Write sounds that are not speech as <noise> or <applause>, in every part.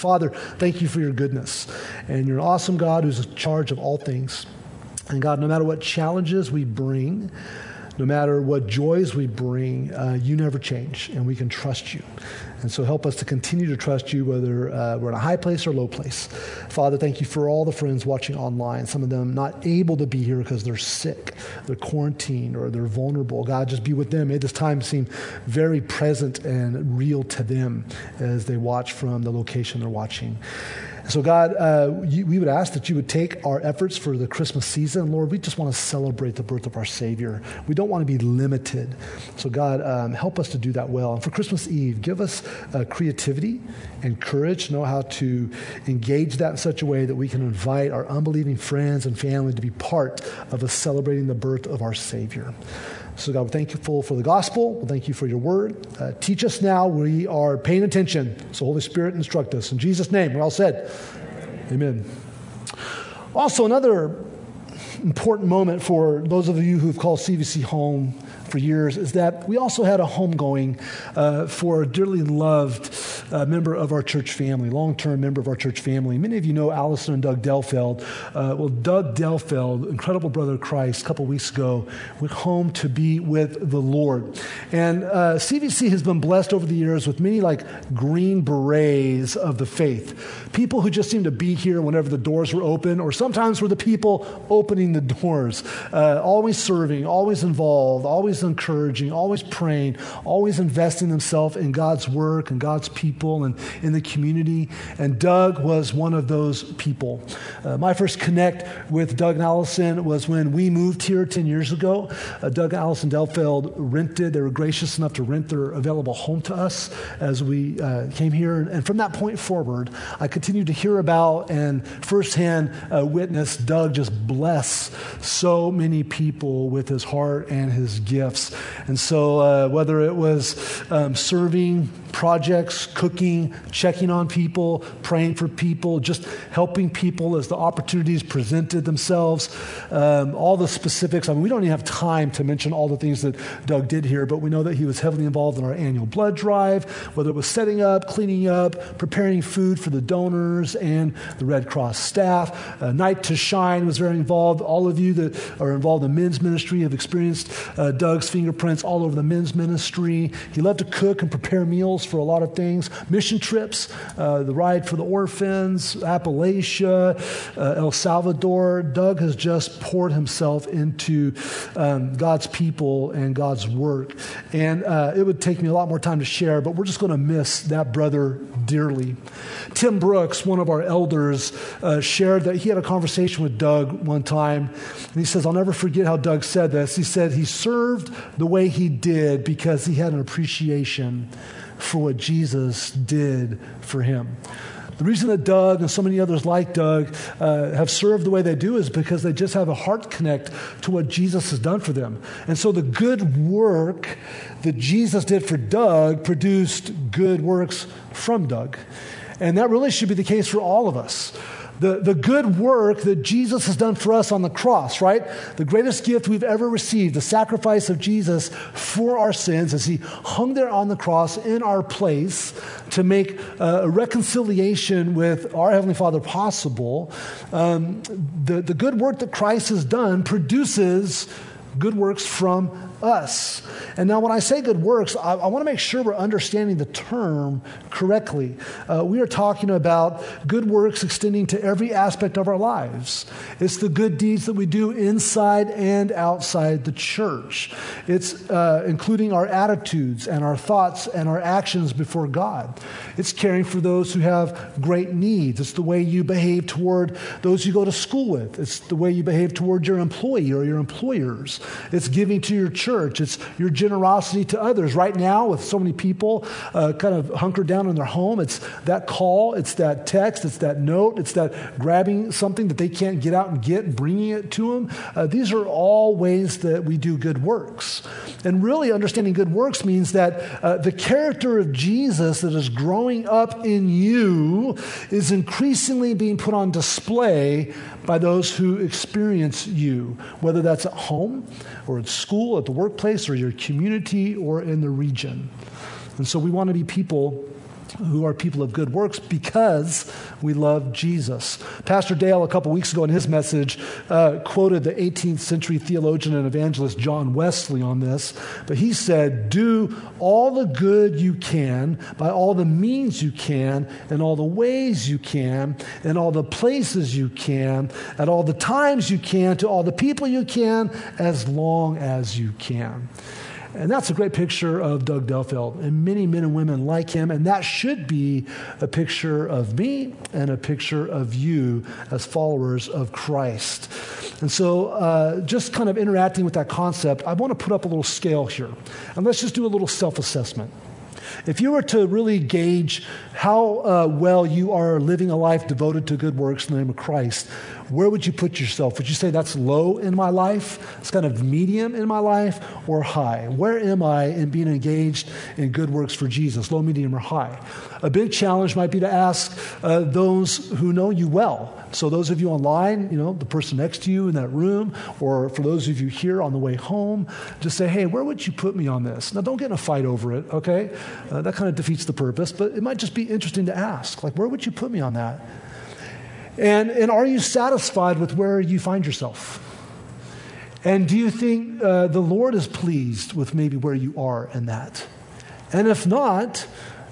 Father, thank you for your goodness. And you're an awesome God who's in charge of all things. And God, no matter what challenges we bring, no matter what joys we bring, uh, you never change, and we can trust you. And so help us to continue to trust you, whether uh, we're in a high place or low place. Father, thank you for all the friends watching online, some of them not able to be here because they're sick, they're quarantined, or they're vulnerable. God, just be with them. May this time seem very present and real to them as they watch from the location they're watching. So, God, uh, you, we would ask that you would take our efforts for the Christmas season. Lord, we just want to celebrate the birth of our Savior. We don't want to be limited. So, God, um, help us to do that well. And for Christmas Eve, give us uh, creativity and courage, know how to engage that in such a way that we can invite our unbelieving friends and family to be part of us celebrating the birth of our Savior. So, God, we're thankful for the gospel. We thank you for your word. Uh, teach us now. We are paying attention. So, Holy Spirit, instruct us. In Jesus' name, we're all said. Amen. Also, another important moment for those of you who've called CVC home for years is that we also had a homegoing uh, for a dearly loved uh, member of our church family, long term member of our church family. Many of you know Allison and Doug Delfeld. Uh, well, Doug Delfeld, incredible brother of Christ, a couple weeks ago, went home to be with the Lord. And CVC uh, has been blessed over the years with many like green berets of the faith. People who just seem to be here whenever the doors were open, or sometimes were the people opening the doors, uh, always serving, always involved, always encouraging, always praying, always investing themselves in God's work and God's people and in the community. And Doug was one of those people. Uh, my first connect with Doug and Allison was when we moved here 10 years ago. Uh, Doug and Allison Delfeld rented, they were gracious enough to rent their available home to us as we uh, came here. And from that point forward, I continued to hear about and firsthand uh, witness Doug just bless so many people with his heart and his gifts. And so, uh, whether it was um, serving projects, cooking, checking on people, praying for people, just helping people as the opportunities presented themselves, um, all the specifics. I mean, we don't even have time to mention all the things that Doug did here, but we know that he was heavily involved in our annual blood drive, whether it was setting up, cleaning up, preparing food for the donors and the Red Cross staff. Uh, Night to Shine was very involved. All of you that are involved in men's ministry have experienced uh, Doug's fingerprints all over the men's ministry. He loved to cook and prepare meals for a lot of things. Mission trips, uh, the ride for the orphans, Appalachia, uh, El Salvador. Doug has just poured himself into um, God's people and God's work. And uh, it would take me a lot more time to share, but we're just going to miss that brother dearly. Tim Brooks, one of our elders, uh, shared that he had a conversation with Doug one time. And he says, I'll never forget how Doug said this. He said he served the way he did because he had an appreciation for what Jesus did for him. The reason that Doug and so many others like Doug uh, have served the way they do is because they just have a heart connect to what Jesus has done for them. And so the good work that Jesus did for Doug produced good works from Doug. And that really should be the case for all of us the, the good work that Jesus has done for us on the cross, right? The greatest gift we've ever received, the sacrifice of Jesus for our sins as he hung there on the cross in our place to make uh, a reconciliation with our Heavenly Father possible. Um, the, the good work that Christ has done produces good works from us. And now, when I say good works, I, I want to make sure we're understanding the term correctly. Uh, we are talking about good works extending to every aspect of our lives. It's the good deeds that we do inside and outside the church, it's uh, including our attitudes and our thoughts and our actions before God. It's caring for those who have great needs. It's the way you behave toward those you go to school with, it's the way you behave toward your employee or your employers. It's giving to your church church. It's your generosity to others. Right now, with so many people uh, kind of hunkered down in their home, it's that call, it's that text, it's that note, it's that grabbing something that they can't get out and get bringing it to them. Uh, these are all ways that we do good works. And really, understanding good works means that uh, the character of Jesus that is growing up in you is increasingly being put on display by those who experience you, whether that's at home or at school, at the workplace, or your community, or in the region. And so we want to be people who are people of good works because we love Jesus. Pastor Dale, a couple weeks ago in his message, uh, quoted the 18th century theologian and evangelist John Wesley on this, but he said, Do all the good you can by all the means you can, in all the ways you can, in all the places you can, at all the times you can, to all the people you can, as long as you can. And that's a great picture of Doug Delfeld and many men and women like him. And that should be a picture of me and a picture of you as followers of Christ. And so, uh, just kind of interacting with that concept, I want to put up a little scale here. And let's just do a little self assessment. If you were to really gauge how uh, well you are living a life devoted to good works in the name of Christ, where would you put yourself? Would you say that's low in my life? It's kind of medium in my life or high? Where am I in being engaged in good works for Jesus? Low, medium, or high? A big challenge might be to ask uh, those who know you well. So, those of you online, you know, the person next to you in that room, or for those of you here on the way home, just say, hey, where would you put me on this? Now, don't get in a fight over it, okay? Uh, that kind of defeats the purpose, but it might just be interesting to ask. Like, where would you put me on that? And, and are you satisfied with where you find yourself? And do you think uh, the Lord is pleased with maybe where you are in that? And if not,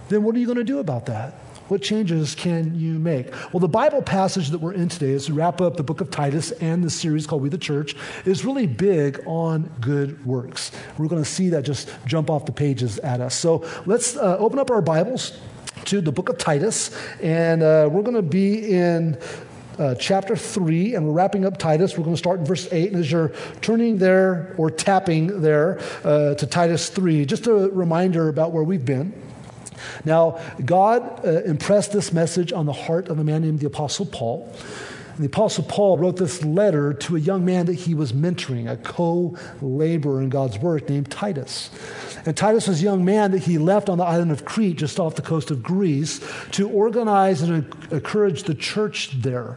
then what are you going to do about that? What changes can you make? Well, the Bible passage that we're in today, as we wrap up the book of Titus and the series called We the Church, is really big on good works. We're going to see that just jump off the pages at us. So let's uh, open up our Bibles to the book of Titus, and uh, we're going to be in uh, chapter 3, and we're wrapping up Titus. We're going to start in verse 8. And as you're turning there or tapping there uh, to Titus 3, just a reminder about where we've been. Now, God uh, impressed this message on the heart of a man named the Apostle Paul. And the Apostle Paul wrote this letter to a young man that he was mentoring, a co laborer in God's work named Titus. And Titus was a young man that he left on the island of Crete, just off the coast of Greece, to organize and encourage the church there.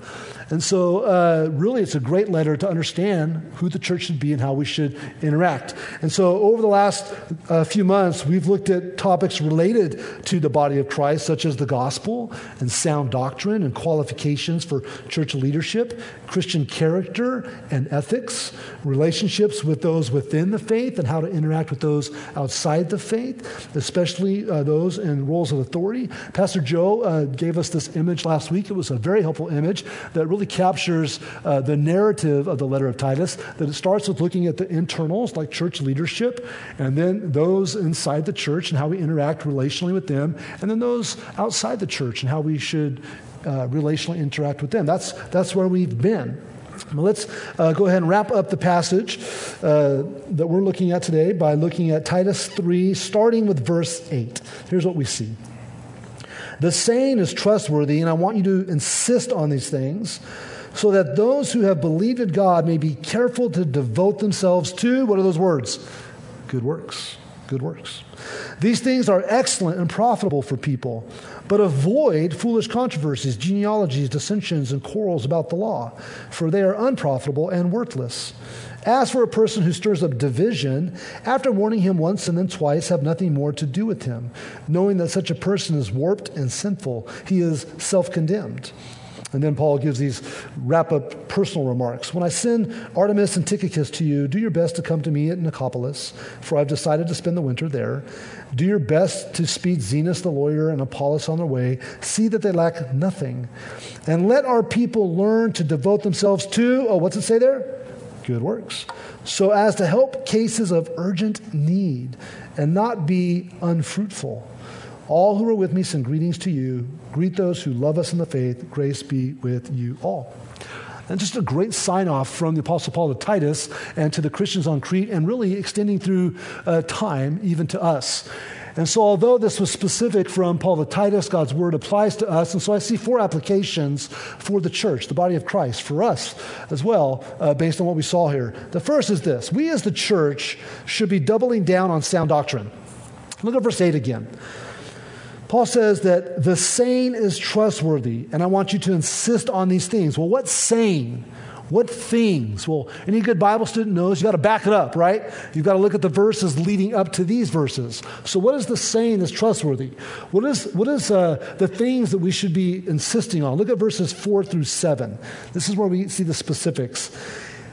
And so, uh, really, it's a great letter to understand who the church should be and how we should interact. And so, over the last uh, few months, we've looked at topics related to the body of Christ, such as the gospel and sound doctrine and qualifications for church leadership, Christian character and ethics, relationships with those within the faith, and how to interact with those outside the faith, especially uh, those in roles of authority. Pastor Joe uh, gave us this image last week. It was a very helpful image that really really captures uh, the narrative of the letter of Titus, that it starts with looking at the internals, like church leadership, and then those inside the church and how we interact relationally with them, and then those outside the church and how we should uh, relationally interact with them. That's, that's where we've been. Well, let's uh, go ahead and wrap up the passage uh, that we're looking at today by looking at Titus 3, starting with verse 8. Here's what we see. The saying is trustworthy, and I want you to insist on these things so that those who have believed in God may be careful to devote themselves to, what are those words? Good works. Good works. These things are excellent and profitable for people, but avoid foolish controversies, genealogies, dissensions, and quarrels about the law, for they are unprofitable and worthless. As for a person who stirs up division, after warning him once and then twice, have nothing more to do with him, knowing that such a person is warped and sinful. He is self condemned. And then Paul gives these wrap up personal remarks. When I send Artemas and Tychicus to you, do your best to come to me at Nicopolis, for I've decided to spend the winter there. Do your best to speed Zenas the lawyer and Apollos on their way. See that they lack nothing. And let our people learn to devote themselves to, oh, what's it say there? Good works, so as to help cases of urgent need and not be unfruitful. All who are with me send greetings to you. Greet those who love us in the faith. Grace be with you all. And just a great sign off from the Apostle Paul to Titus and to the Christians on Crete, and really extending through uh, time even to us. And so, although this was specific from Paul to Titus, God's word applies to us. And so, I see four applications for the church, the body of Christ, for us as well, uh, based on what we saw here. The first is this we as the church should be doubling down on sound doctrine. Look at verse 8 again. Paul says that the saying is trustworthy, and I want you to insist on these things. Well, what saying? What things? Well, any good Bible student knows you got to back it up, right? You've got to look at the verses leading up to these verses. So, what is the saying that's trustworthy? What is, what is uh, the things that we should be insisting on? Look at verses 4 through 7. This is where we see the specifics.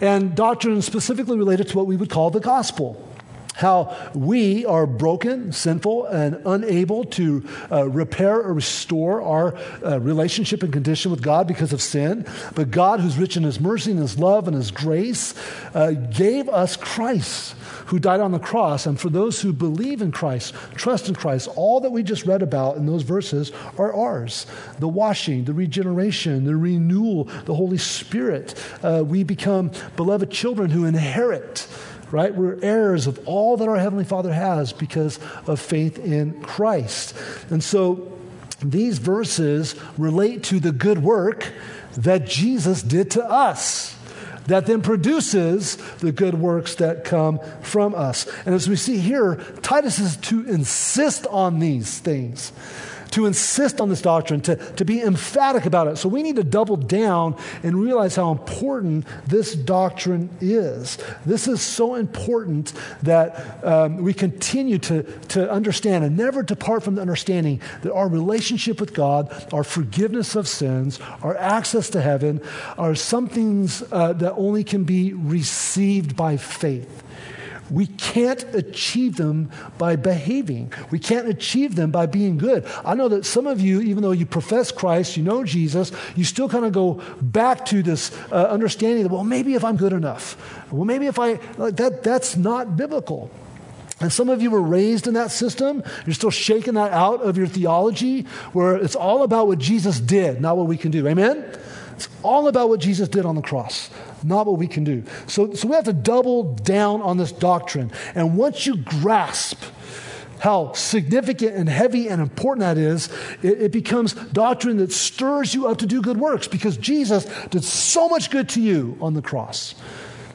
and doctrine specifically related to what we would call the gospel. How we are broken, sinful, and unable to uh, repair or restore our uh, relationship and condition with God because of sin. But God, who's rich in His mercy and His love and His grace, uh, gave us Christ who died on the cross. And for those who believe in Christ, trust in Christ, all that we just read about in those verses are ours the washing, the regeneration, the renewal, the Holy Spirit. Uh, we become beloved children who inherit right? We're heirs of all that our Heavenly Father has because of faith in Christ. And so these verses relate to the good work that Jesus did to us that then produces the good works that come from us. And as we see here, Titus is to insist on these things to insist on this doctrine, to, to be emphatic about it. So we need to double down and realize how important this doctrine is. This is so important that um, we continue to, to understand and never depart from the understanding that our relationship with God, our forgiveness of sins, our access to heaven are some things uh, that only can be received by faith. We can't achieve them by behaving. We can't achieve them by being good. I know that some of you, even though you profess Christ, you know Jesus, you still kind of go back to this uh, understanding that, well, maybe if I'm good enough. Well, maybe if I, like that, that's not biblical. And some of you were raised in that system. You're still shaking that out of your theology where it's all about what Jesus did, not what we can do. Amen? It's all about what Jesus did on the cross not what we can do. So, so we have to double down on this doctrine. And once you grasp how significant and heavy and important that is, it, it, becomes doctrine that stirs you up to do good works because Jesus did so much good to you on the cross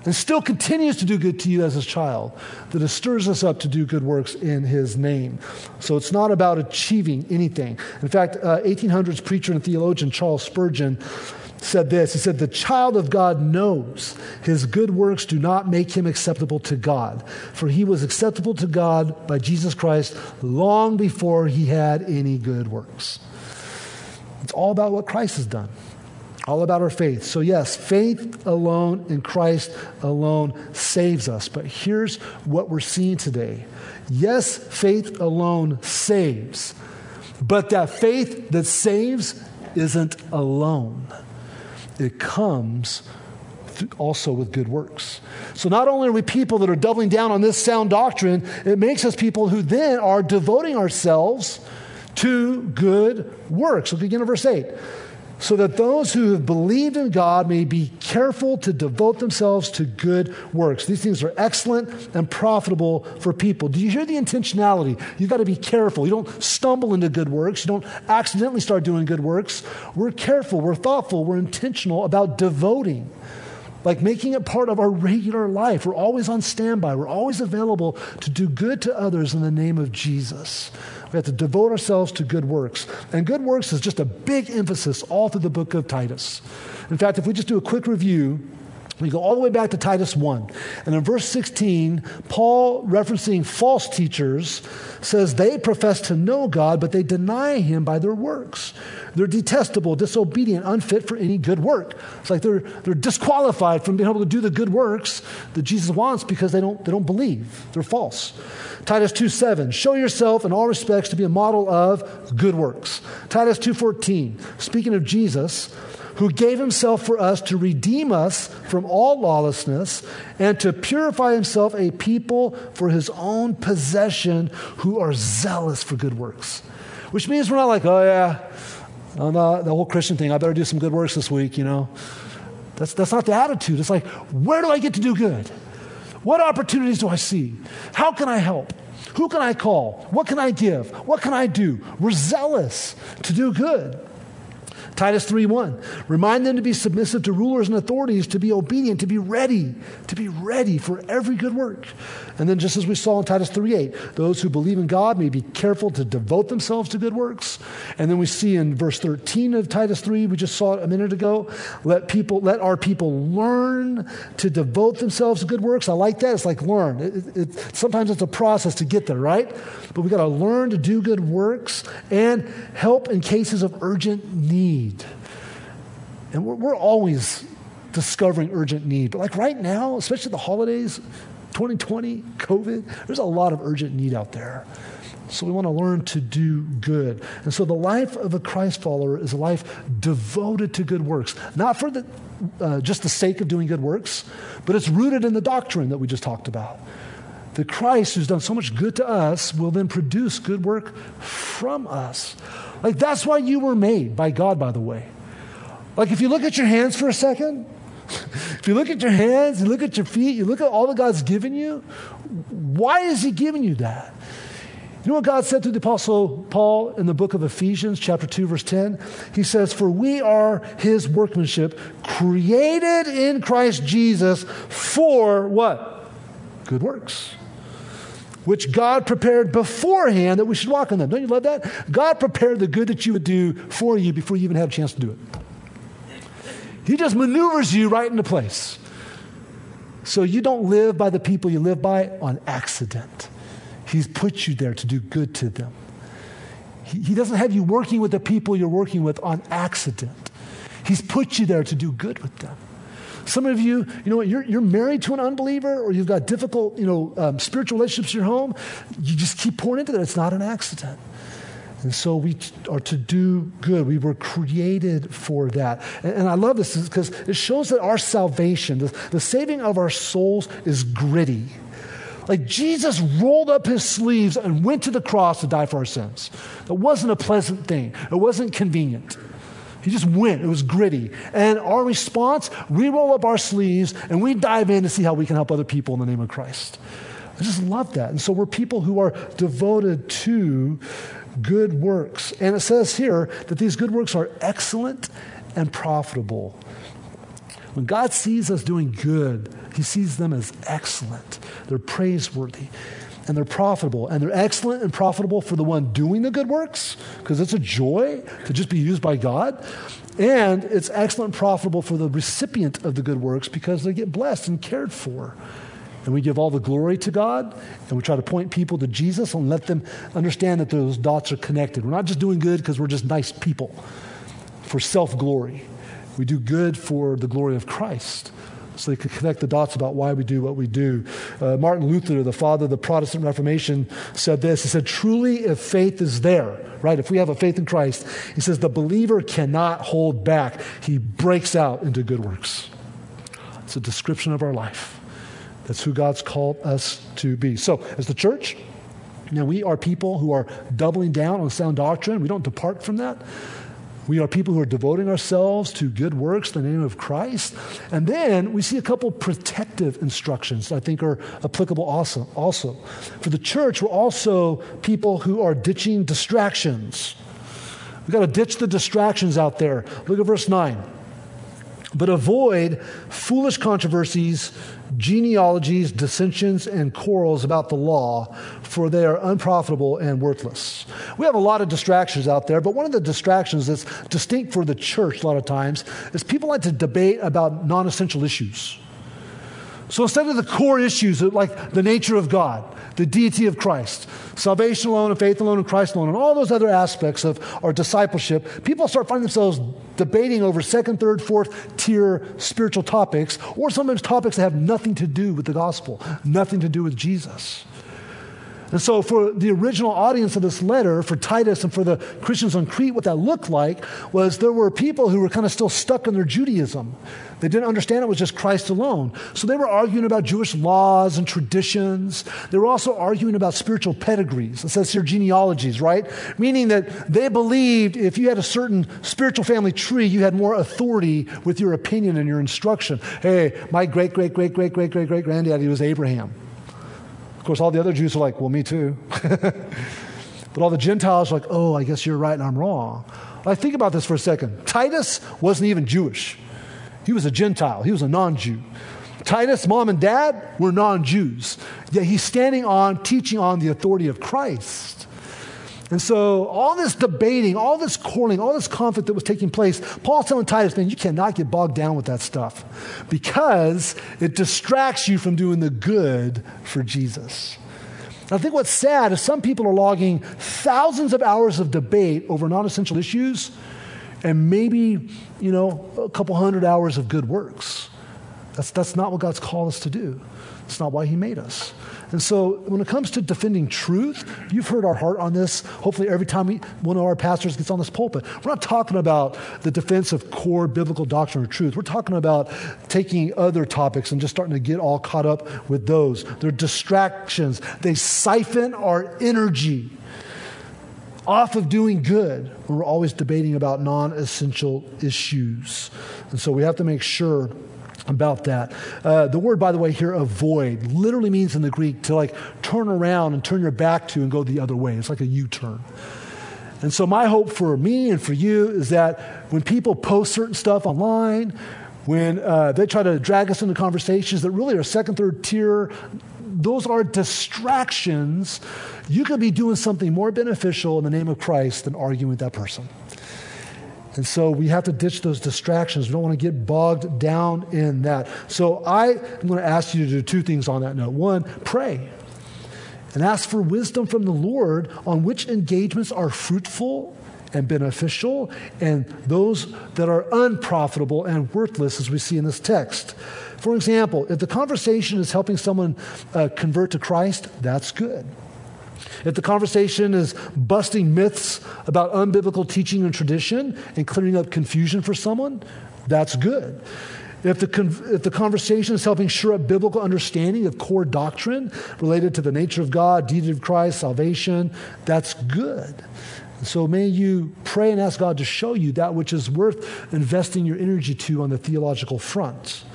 and still continues to do good to you as his child that it stirs us up to do good works in his name. So it's not about achieving anything. In fact, uh, 1800s preacher and theologian Charles Spurgeon said this He said, The child of God knows his good works do not make him acceptable to God, for he was acceptable to God by Jesus Christ long before he had any good works. It's all about what Christ has done, all about our faith. So, yes, faith alone in Christ alone saves us. But here's what we're seeing today yes, faith alone saves, but that faith that saves isn't alone it comes also with good works. So not only are we people that are doubling down on this sound doctrine, it makes us people who then are devoting ourselves to good works. Look again at verse 8 so that those who have believed in God may be careful to devote themselves to good works. These things are excellent and profitable for people. Do you hear the intentionality? You've got to be careful. You don't stumble into good works, you don't accidentally start doing good works. We're careful, we're thoughtful, we're intentional about devoting like making it part of our regular life. We're always on standby. We're always available to do good to others in the name of Jesus. We have to devote ourselves to good works. And good works is just a big emphasis all through the book of Titus. In fact, if we just do a quick review, we go all the way back to Titus 1. And in verse 16, Paul, referencing false teachers, says they profess to know God, but they deny him by their works. They're detestable, disobedient, unfit for any good work. It's like they're, they're disqualified from being able to do the good works that Jesus wants because they don't, they don't believe. They're false. Titus 2 7, show yourself in all respects to be a model of good works. Titus 2.14, speaking of Jesus, who gave himself for us to redeem us from all lawlessness and to purify himself a people for his own possession who are zealous for good works. Which means we're not like, oh yeah, the, the whole Christian thing, I better do some good works this week, you know. That's, that's not the attitude. It's like, where do I get to do good? What opportunities do I see? How can I help? Who can I call? What can I give? What can I do? We're zealous to do good. Titus 3:1. Remind them to be submissive to rulers and authorities, to be obedient, to be ready, to be ready for every good work. And then just as we saw in Titus 3:8, those who believe in God may be careful to devote themselves to good works. And then we see in verse 13 of Titus 3, we just saw it a minute ago, let people let our people learn to devote themselves to good works. I like that. It's like learn. It, it, sometimes it's a process to get there, right? But we got to learn to do good works and help in cases of urgent need. And we're, we're always discovering urgent need. But like right now, especially the holidays, 2020, COVID, there's a lot of urgent need out there. So we want to learn to do good. And so the life of a Christ follower is a life devoted to good works, not for the, uh, just the sake of doing good works, but it's rooted in the doctrine that we just talked about. The Christ who's done so much good to us will then produce good work from us. Like that's why you were made by God, by the way. Like if you look at your hands for a second, <laughs> if you look at your hands, you look at your feet, you look at all that God's given you, why is He giving you that? You know what God said to the Apostle Paul in the book of Ephesians, chapter 2, verse 10? He says, For we are his workmanship, created in Christ Jesus for what? Good works. Which God prepared beforehand that we should walk in them. Don't you love that? God prepared the good that you would do for you before you even had a chance to do it. He just maneuvers you right into place. So you don't live by the people you live by on accident. He's put you there to do good to them. He, he doesn't have you working with the people you're working with on accident. He's put you there to do good with them. Some of you, you know what, you're, you're married to an unbeliever or you've got difficult, you know, um, spiritual relationships in your home. You just keep pouring into that. It's not an accident. And so we are to do good. We were created for that. And, and I love this because it shows that our salvation, the, the saving of our souls, is gritty. Like Jesus rolled up his sleeves and went to the cross to die for our sins. It wasn't a pleasant thing, it wasn't convenient. He just went. It was gritty. And our response, we roll up our sleeves and we dive in to see how we can help other people in the name of Christ. I just love that. And so we're people who are devoted to good works. And it says here that these good works are excellent and profitable. When God sees us doing good, he sees them as excellent. They're praiseworthy and they're profitable. And they're excellent and profitable for the one doing the good works, because it's a joy to just be used by God. And it's excellent and profitable for the recipient of the good works because they get blessed and cared for. And we give all the glory to God, and we try to point people to Jesus and let them understand that those dots are connected. We're not just doing good because we're just nice people for self glory. We do good for the glory of Christ. So they could connect the dots about why we do what we do. Uh, Martin Luther, the father of the Protestant Reformation, said this. He said, Truly, if faith is there, right, if we have a faith in Christ, he says, the believer cannot hold back. He breaks out into good works. It's a description of our life. That's who God's called us to be. So, as the church, now we are people who are doubling down on sound doctrine. We don't depart from that. We are people who are devoting ourselves to good works in the name of Christ. And then we see a couple protective instructions that I think are applicable also. also. For the church, we're also people who are ditching distractions. We've got to ditch the distractions out there. Look at verse 9. But avoid foolish controversies genealogies, dissensions, and quarrels about the law, for they are unprofitable and worthless. We have a lot of distractions out there, but one of the distractions that's distinct for the church a lot of times is people like to debate about non essential issues. So instead of the core issues like the nature of God, the deity of Christ, salvation alone and faith alone and Christ alone, and all those other aspects of our discipleship, people start finding themselves debating over second, third, fourth tier spiritual topics, or sometimes topics that have nothing to do with the gospel, nothing to do with Jesus. And so, for the original audience of this letter, for Titus and for the Christians on Crete, what that looked like was there were people who were kind of still stuck in their Judaism. They didn't understand it was just Christ alone. So they were arguing about Jewish laws and traditions. They were also arguing about spiritual pedigrees. It says here genealogies, right? Meaning that they believed if you had a certain spiritual family tree, you had more authority with your opinion and your instruction. Hey, my great, great, great, great, great, great, great granddaddy was Abraham. Of course, all the other Jews are like, well, me too. <laughs> but all the Gentiles are like, oh, I guess you're right and I'm wrong. I think about this for a second. Titus wasn't even Jewish. He was a Gentile, he was a non Jew. Titus' mom and dad were non Jews. Yet he's standing on, teaching on the authority of Christ. And so, all this debating, all this quarreling, all this conflict that was taking place, Paul's telling Titus, man, you cannot get bogged down with that stuff because it distracts you from doing the good for Jesus. I think what's sad is some people are logging thousands of hours of debate over non essential issues and maybe, you know, a couple hundred hours of good works. That's, that's not what God's called us to do. It's not why He made us. And so, when it comes to defending truth, you've heard our heart on this. Hopefully, every time we, one of our pastors gets on this pulpit, we're not talking about the defense of core biblical doctrine or truth. We're talking about taking other topics and just starting to get all caught up with those. They're distractions, they siphon our energy off of doing good we're always debating about non essential issues. And so we have to make sure about that. Uh, the word, by the way, here, avoid, literally means in the Greek to like turn around and turn your back to and go the other way. It's like a U turn. And so, my hope for me and for you is that when people post certain stuff online, when uh, they try to drag us into conversations that really are second, third tier, those are distractions. You could be doing something more beneficial in the name of Christ than arguing with that person. And so we have to ditch those distractions. We don't want to get bogged down in that. So I am going to ask you to do two things on that note. One, pray and ask for wisdom from the Lord on which engagements are fruitful and beneficial and those that are unprofitable and worthless, as we see in this text. For example, if the conversation is helping someone uh, convert to Christ, that's good. If the conversation is busting myths about unbiblical teaching and tradition and clearing up confusion for someone, that's good. If the, if the conversation is helping shore up biblical understanding of core doctrine related to the nature of God, deity of Christ, salvation, that's good. So may you pray and ask God to show you that which is worth investing your energy to on the theological front.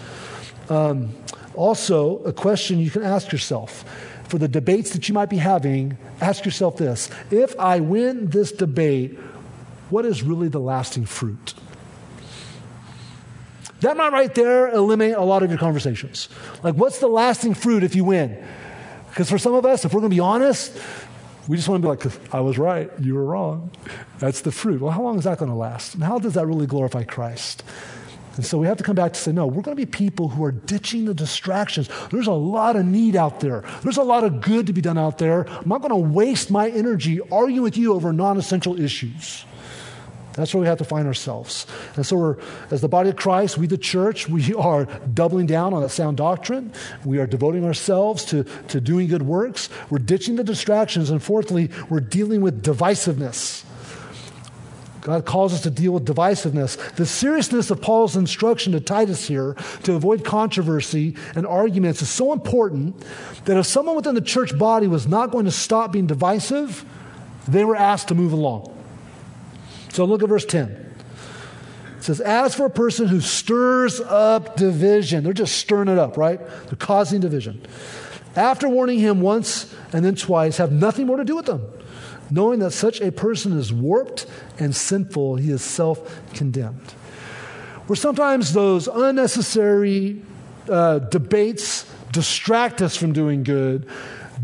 Um, also, a question you can ask yourself for the debates that you might be having, ask yourself this if I win this debate, what is really the lasting fruit? That might right there eliminate a lot of your conversations. Like, what's the lasting fruit if you win? Because for some of us, if we're going to be honest, we just want to be like, I was right, you were wrong. That's the fruit. Well, how long is that going to last? And how does that really glorify Christ? And so we have to come back to say, no, we're going to be people who are ditching the distractions. There's a lot of need out there, there's a lot of good to be done out there. I'm not going to waste my energy arguing with you over non essential issues. That's where we have to find ourselves. And so, we're, as the body of Christ, we, the church, we are doubling down on that sound doctrine. We are devoting ourselves to, to doing good works. We're ditching the distractions. And fourthly, we're dealing with divisiveness. God calls us to deal with divisiveness. The seriousness of Paul's instruction to Titus here to avoid controversy and arguments is so important that if someone within the church body was not going to stop being divisive, they were asked to move along. So look at verse 10. It says, As for a person who stirs up division, they're just stirring it up, right? They're causing division. After warning him once and then twice, have nothing more to do with them Knowing that such a person is warped and sinful, he is self condemned. Where sometimes those unnecessary uh, debates distract us from doing good,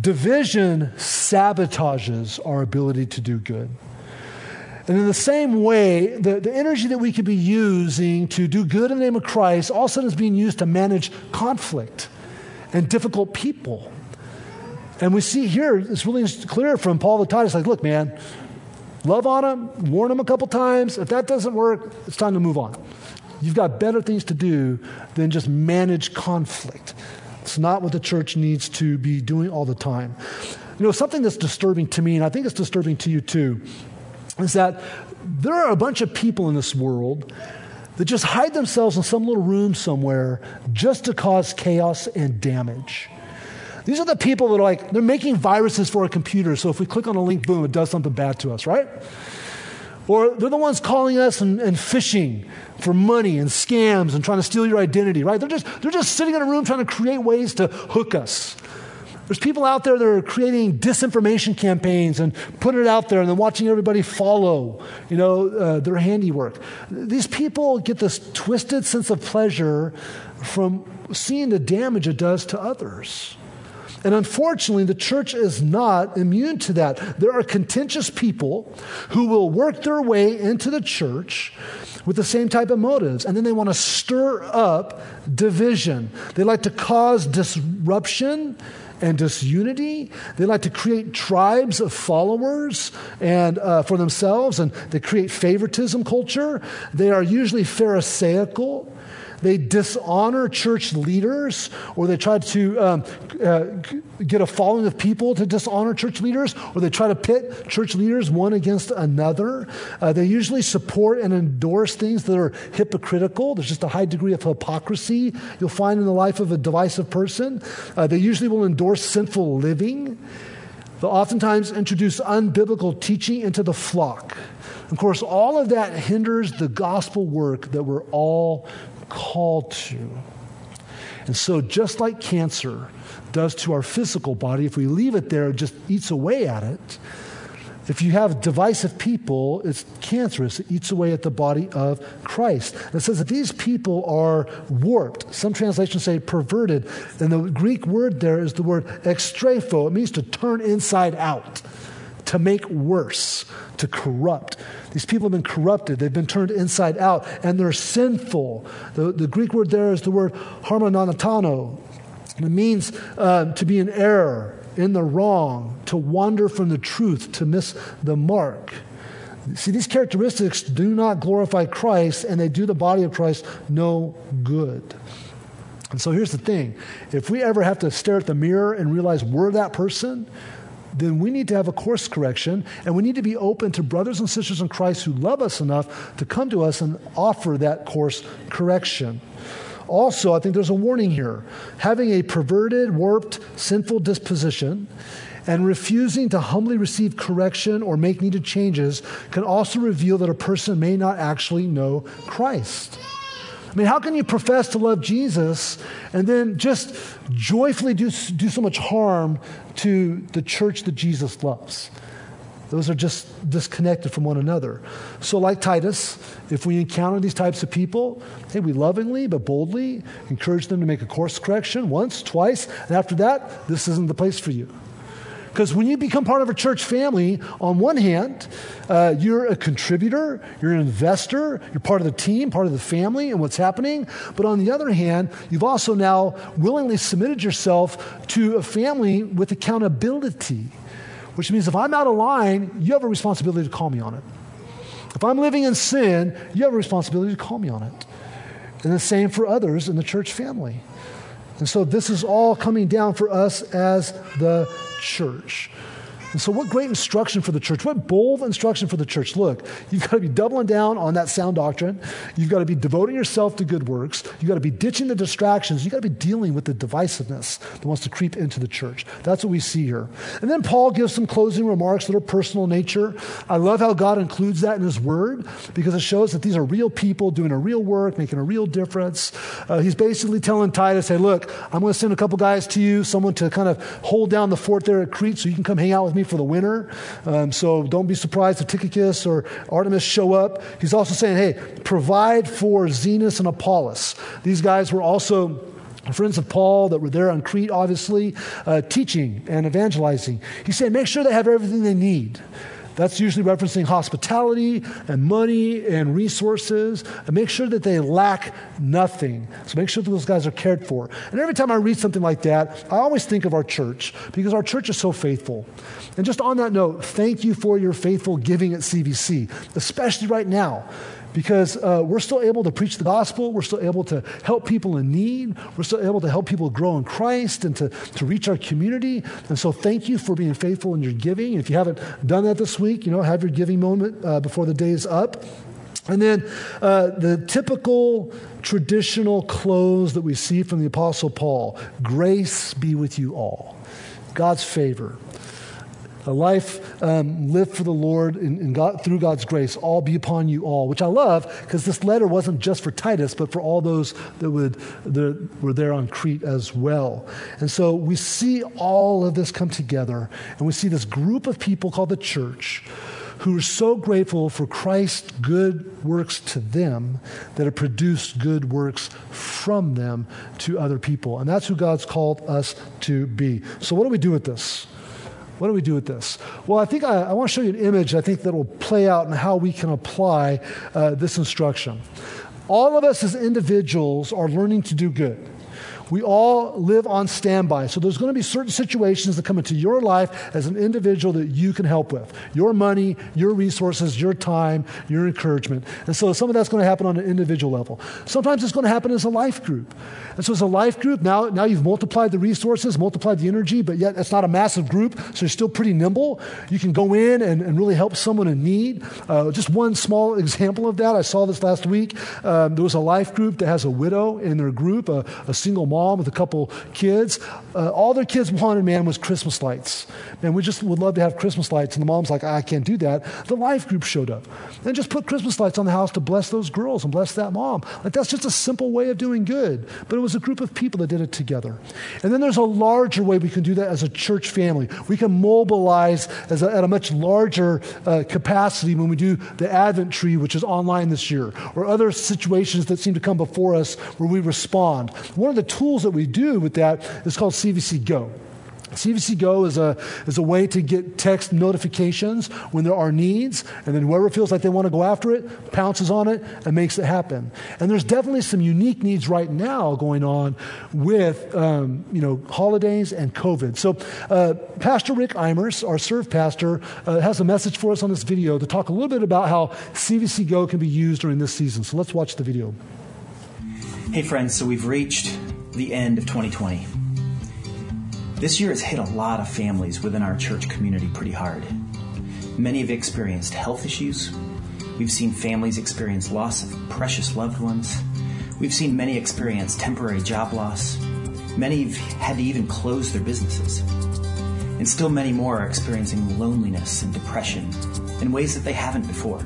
division sabotages our ability to do good. And in the same way, the, the energy that we could be using to do good in the name of Christ all of a sudden is being used to manage conflict and difficult people. And we see here, it's really clear from Paul to Titus, like, look, man, love on them, warn them a couple times. If that doesn't work, it's time to move on. You've got better things to do than just manage conflict. It's not what the church needs to be doing all the time. you know, something that's disturbing to me, and I think it's disturbing to you too, is that there are a bunch of people in this world that just hide themselves in some little room somewhere just to cause chaos and damage. These are the people that are like, they're making viruses for a computer, so if we click on a link, boom, it does something bad to us, right? Or they're the ones calling us and, and phishing for money and scams and trying to steal your identity, right? They're just, they're just sitting in a room trying to create ways to hook us. There's people out there that are creating disinformation campaigns and putting it out there and then watching everybody follow, you know, uh, their handiwork. These people get this twisted sense of pleasure from seeing the damage it does to others. And unfortunately, the church is not immune to that. There are contentious people who will work their way into the church with the same type of motives, and then they want to stir up division. They like to cause disruption and disunity. They like to create tribes of followers and uh, for themselves, and they create favoritism culture. They are usually Pharisaical. They dishonor church leaders, or they try to um, uh, get a following of people to dishonor church leaders, or they try to pit church leaders one against another. Uh, they usually support and endorse things that are hypocritical. There's just a high degree of hypocrisy you'll find in the life of a divisive person. Uh, they usually will endorse sinful living. They'll oftentimes introduce unbiblical teaching into the flock. Of course, all of that hinders the gospel work that we're all called to. And so, just like cancer does to our physical body, if we leave it there, it just eats away at it. If you have divisive people, it's cancerous. It eats away at the body of Christ. And it says that these people are warped. Some translations say perverted. And the Greek word there is the word extrapho. It means to turn inside out, to make worse, to corrupt. These people have been corrupted. They've been turned inside out, and they're sinful. The, the Greek word there is the word harmonanatano. And it means uh, to be in error, in the wrong, to wander from the truth, to miss the mark. See, these characteristics do not glorify Christ, and they do the body of Christ no good. And so here's the thing if we ever have to stare at the mirror and realize we're that person, then we need to have a course correction and we need to be open to brothers and sisters in Christ who love us enough to come to us and offer that course correction. Also, I think there's a warning here. Having a perverted, warped, sinful disposition and refusing to humbly receive correction or make needed changes can also reveal that a person may not actually know Christ. I mean, how can you profess to love Jesus and then just joyfully do, do so much harm to the church that Jesus loves? Those are just disconnected from one another. So, like Titus, if we encounter these types of people, hey, we lovingly but boldly encourage them to make a course correction once, twice, and after that, this isn't the place for you. Because when you become part of a church family, on one hand, uh, you're a contributor, you're an investor, you're part of the team, part of the family, and what's happening. But on the other hand, you've also now willingly submitted yourself to a family with accountability, which means if I'm out of line, you have a responsibility to call me on it. If I'm living in sin, you have a responsibility to call me on it. And the same for others in the church family. And so this is all coming down for us as the church. And so, what great instruction for the church. What bold instruction for the church. Look, you've got to be doubling down on that sound doctrine. You've got to be devoting yourself to good works. You've got to be ditching the distractions. You've got to be dealing with the divisiveness that wants to creep into the church. That's what we see here. And then Paul gives some closing remarks that are personal nature. I love how God includes that in his word because it shows that these are real people doing a real work, making a real difference. Uh, he's basically telling Titus, hey, look, I'm going to send a couple guys to you, someone to kind of hold down the fort there at Crete so you can come hang out with me for the winter. Um, so don't be surprised if Tychicus or Artemas show up. He's also saying, hey, provide for Zenas and Apollos. These guys were also friends of Paul that were there on Crete, obviously, uh, teaching and evangelizing. He said, make sure they have everything they need. That's usually referencing hospitality and money and resources. And make sure that they lack nothing. So make sure that those guys are cared for. And every time I read something like that, I always think of our church because our church is so faithful. And just on that note, thank you for your faithful giving at CVC, especially right now because uh, we're still able to preach the gospel. We're still able to help people in need. We're still able to help people grow in Christ and to, to reach our community. And so thank you for being faithful in your giving. If you haven't done that this week, you know, have your giving moment uh, before the day is up. And then uh, the typical traditional close that we see from the Apostle Paul grace be with you all. God's favor. A life um, lived for the Lord and, God, through God's grace, all be upon you all, which I love because this letter wasn't just for Titus, but for all those that, would, that were there on Crete as well. And so we see all of this come together, and we see this group of people called the church who are so grateful for Christ's good works to them that have produced good works from them to other people. And that's who God's called us to be. So, what do we do with this? What do we do with this? Well, I think I, I want to show you an image I think that will play out in how we can apply uh, this instruction. All of us as individuals are learning to do good. We all live on standby. So there's going to be certain situations that come into your life as an individual that you can help with your money, your resources, your time, your encouragement. And so some of that's going to happen on an individual level. Sometimes it's going to happen as a life group. And so as a life group, now, now you've multiplied the resources, multiplied the energy, but yet it's not a massive group, so you're still pretty nimble. You can go in and, and really help someone in need. Uh, just one small example of that, I saw this last week. Um, there was a life group that has a widow in their group, a, a single mom with a couple kids. Uh, all their kids wanted, man, was Christmas lights. Man, we just would love to have Christmas lights. And the mom's like, I can't do that. The life group showed up. And just put Christmas lights on the house to bless those girls and bless that mom. Like, that's just a simple way of doing good. But it was a group of people that did it together. And then there's a larger way we can do that as a church family. We can mobilize a, at a much larger uh, capacity when we do the Advent tree, which is online this year, or other situations that seem to come before us where we respond. One of the tools that we do with that is called CVC Go. CVC Go is a, is a way to get text notifications when there are needs, and then whoever feels like they want to go after it pounces on it and makes it happen. And there's definitely some unique needs right now going on with um, you know holidays and COVID. So uh, Pastor Rick Eimers, our serve pastor, uh, has a message for us on this video to talk a little bit about how CVC Go can be used during this season. So let's watch the video. Hey friends, so we've reached the end of 2020. This year has hit a lot of families within our church community pretty hard. Many have experienced health issues. We've seen families experience loss of precious loved ones. We've seen many experience temporary job loss. Many have had to even close their businesses. And still many more are experiencing loneliness and depression in ways that they haven't before.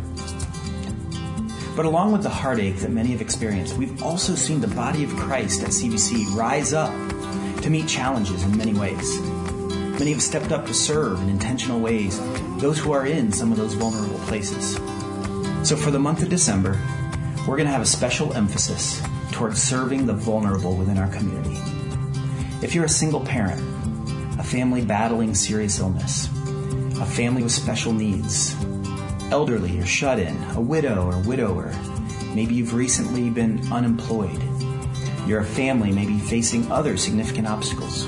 But along with the heartache that many have experienced, we've also seen the body of Christ at CVC rise up to meet challenges in many ways. Many have stepped up to serve in intentional ways those who are in some of those vulnerable places. So for the month of December, we're going to have a special emphasis towards serving the vulnerable within our community. If you're a single parent, a family battling serious illness, a family with special needs, elderly or shut in, a widow or widower, maybe you've recently been unemployed, your family may be facing other significant obstacles.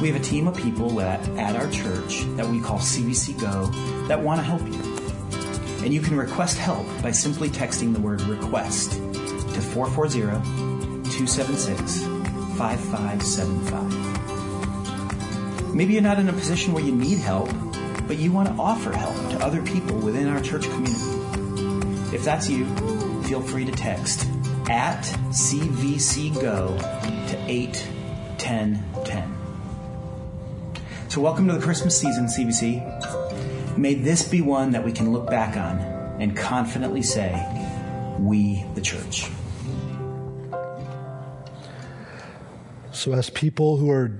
We have a team of people at, at our church that we call CVC Go that want to help you. And you can request help by simply texting the word request to 440 276 5575. Maybe you're not in a position where you need help, but you want to offer help to other people within our church community. If that's you, feel free to text at CVC Go to 81010. So, welcome to the Christmas season, CVC. May this be one that we can look back on and confidently say, We, the church. So, as people who are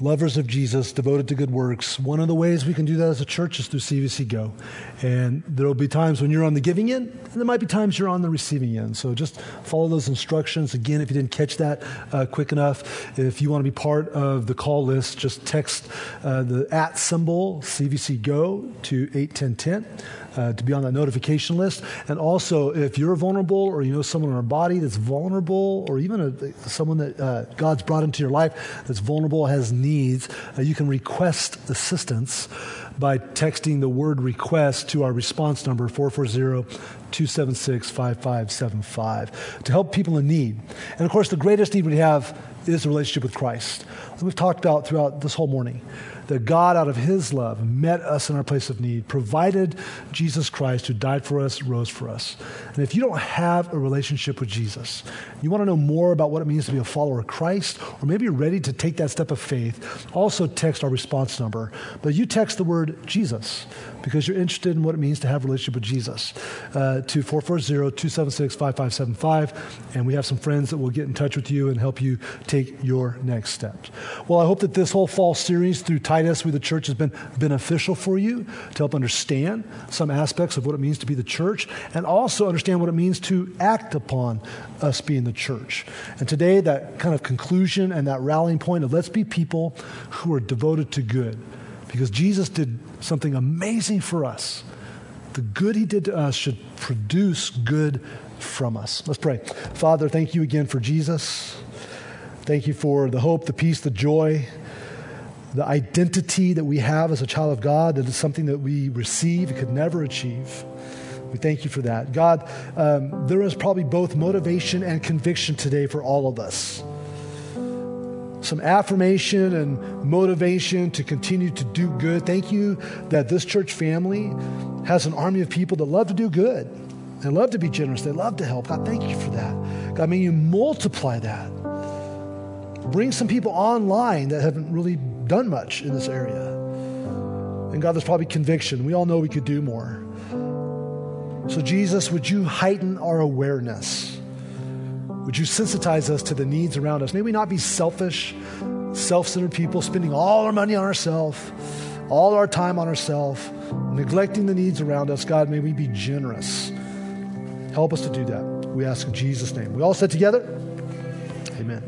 lovers of Jesus, devoted to good works. One of the ways we can do that as a church is through CVC Go. And there will be times when you're on the giving end, and there might be times you're on the receiving end. So just follow those instructions. Again, if you didn't catch that uh, quick enough, if you want to be part of the call list, just text uh, the at symbol CVC Go to 81010 uh, to be on that notification list. And also, if you're vulnerable or you know someone in our body that's vulnerable, or even a, someone that uh, God's brought into your life that's vulnerable, has needs, uh, you can request assistance by texting the word request to our response number 440 276 5575 to help people in need. And of course, the greatest need we have is a relationship with Christ. We've talked about throughout this whole morning that God, out of his love, met us in our place of need, provided Jesus Christ, who died for us, rose for us. And if you don't have a relationship with Jesus, you want to know more about what it means to be a follower of Christ, or maybe you're ready to take that step of faith, also text our response number. But you text the word Jesus because you're interested in what it means to have a relationship with Jesus. Uh, to 440-276-5575 and we have some friends that will get in touch with you and help you take your next steps. Well i hope that this whole fall series through titus we the church has been beneficial for you to help understand some aspects of what it means to be the church and also understand what it means to act upon us being the church. And today that kind of conclusion and that rallying point of let's be people who are devoted to good because Jesus did something amazing for us. The good he did to us should produce good from us. Let's pray. Father, thank you again for Jesus. Thank you for the hope, the peace, the joy, the identity that we have as a child of God that is something that we receive could never achieve. We thank you for that. God, um, there is probably both motivation and conviction today for all of us some affirmation and motivation to continue to do good. Thank you that this church family has an army of people that love to do good. They love to be generous. They love to help. God, thank you for that. God, may you multiply that. Bring some people online that haven't really done much in this area. And God, there's probably conviction. We all know we could do more. So, Jesus, would you heighten our awareness? Would you sensitize us to the needs around us? May we not be selfish, self centered people spending all our money on ourselves, all our time on ourselves, neglecting the needs around us. God, may we be generous. Help us to do that. We ask in Jesus' name. We all said together, Amen.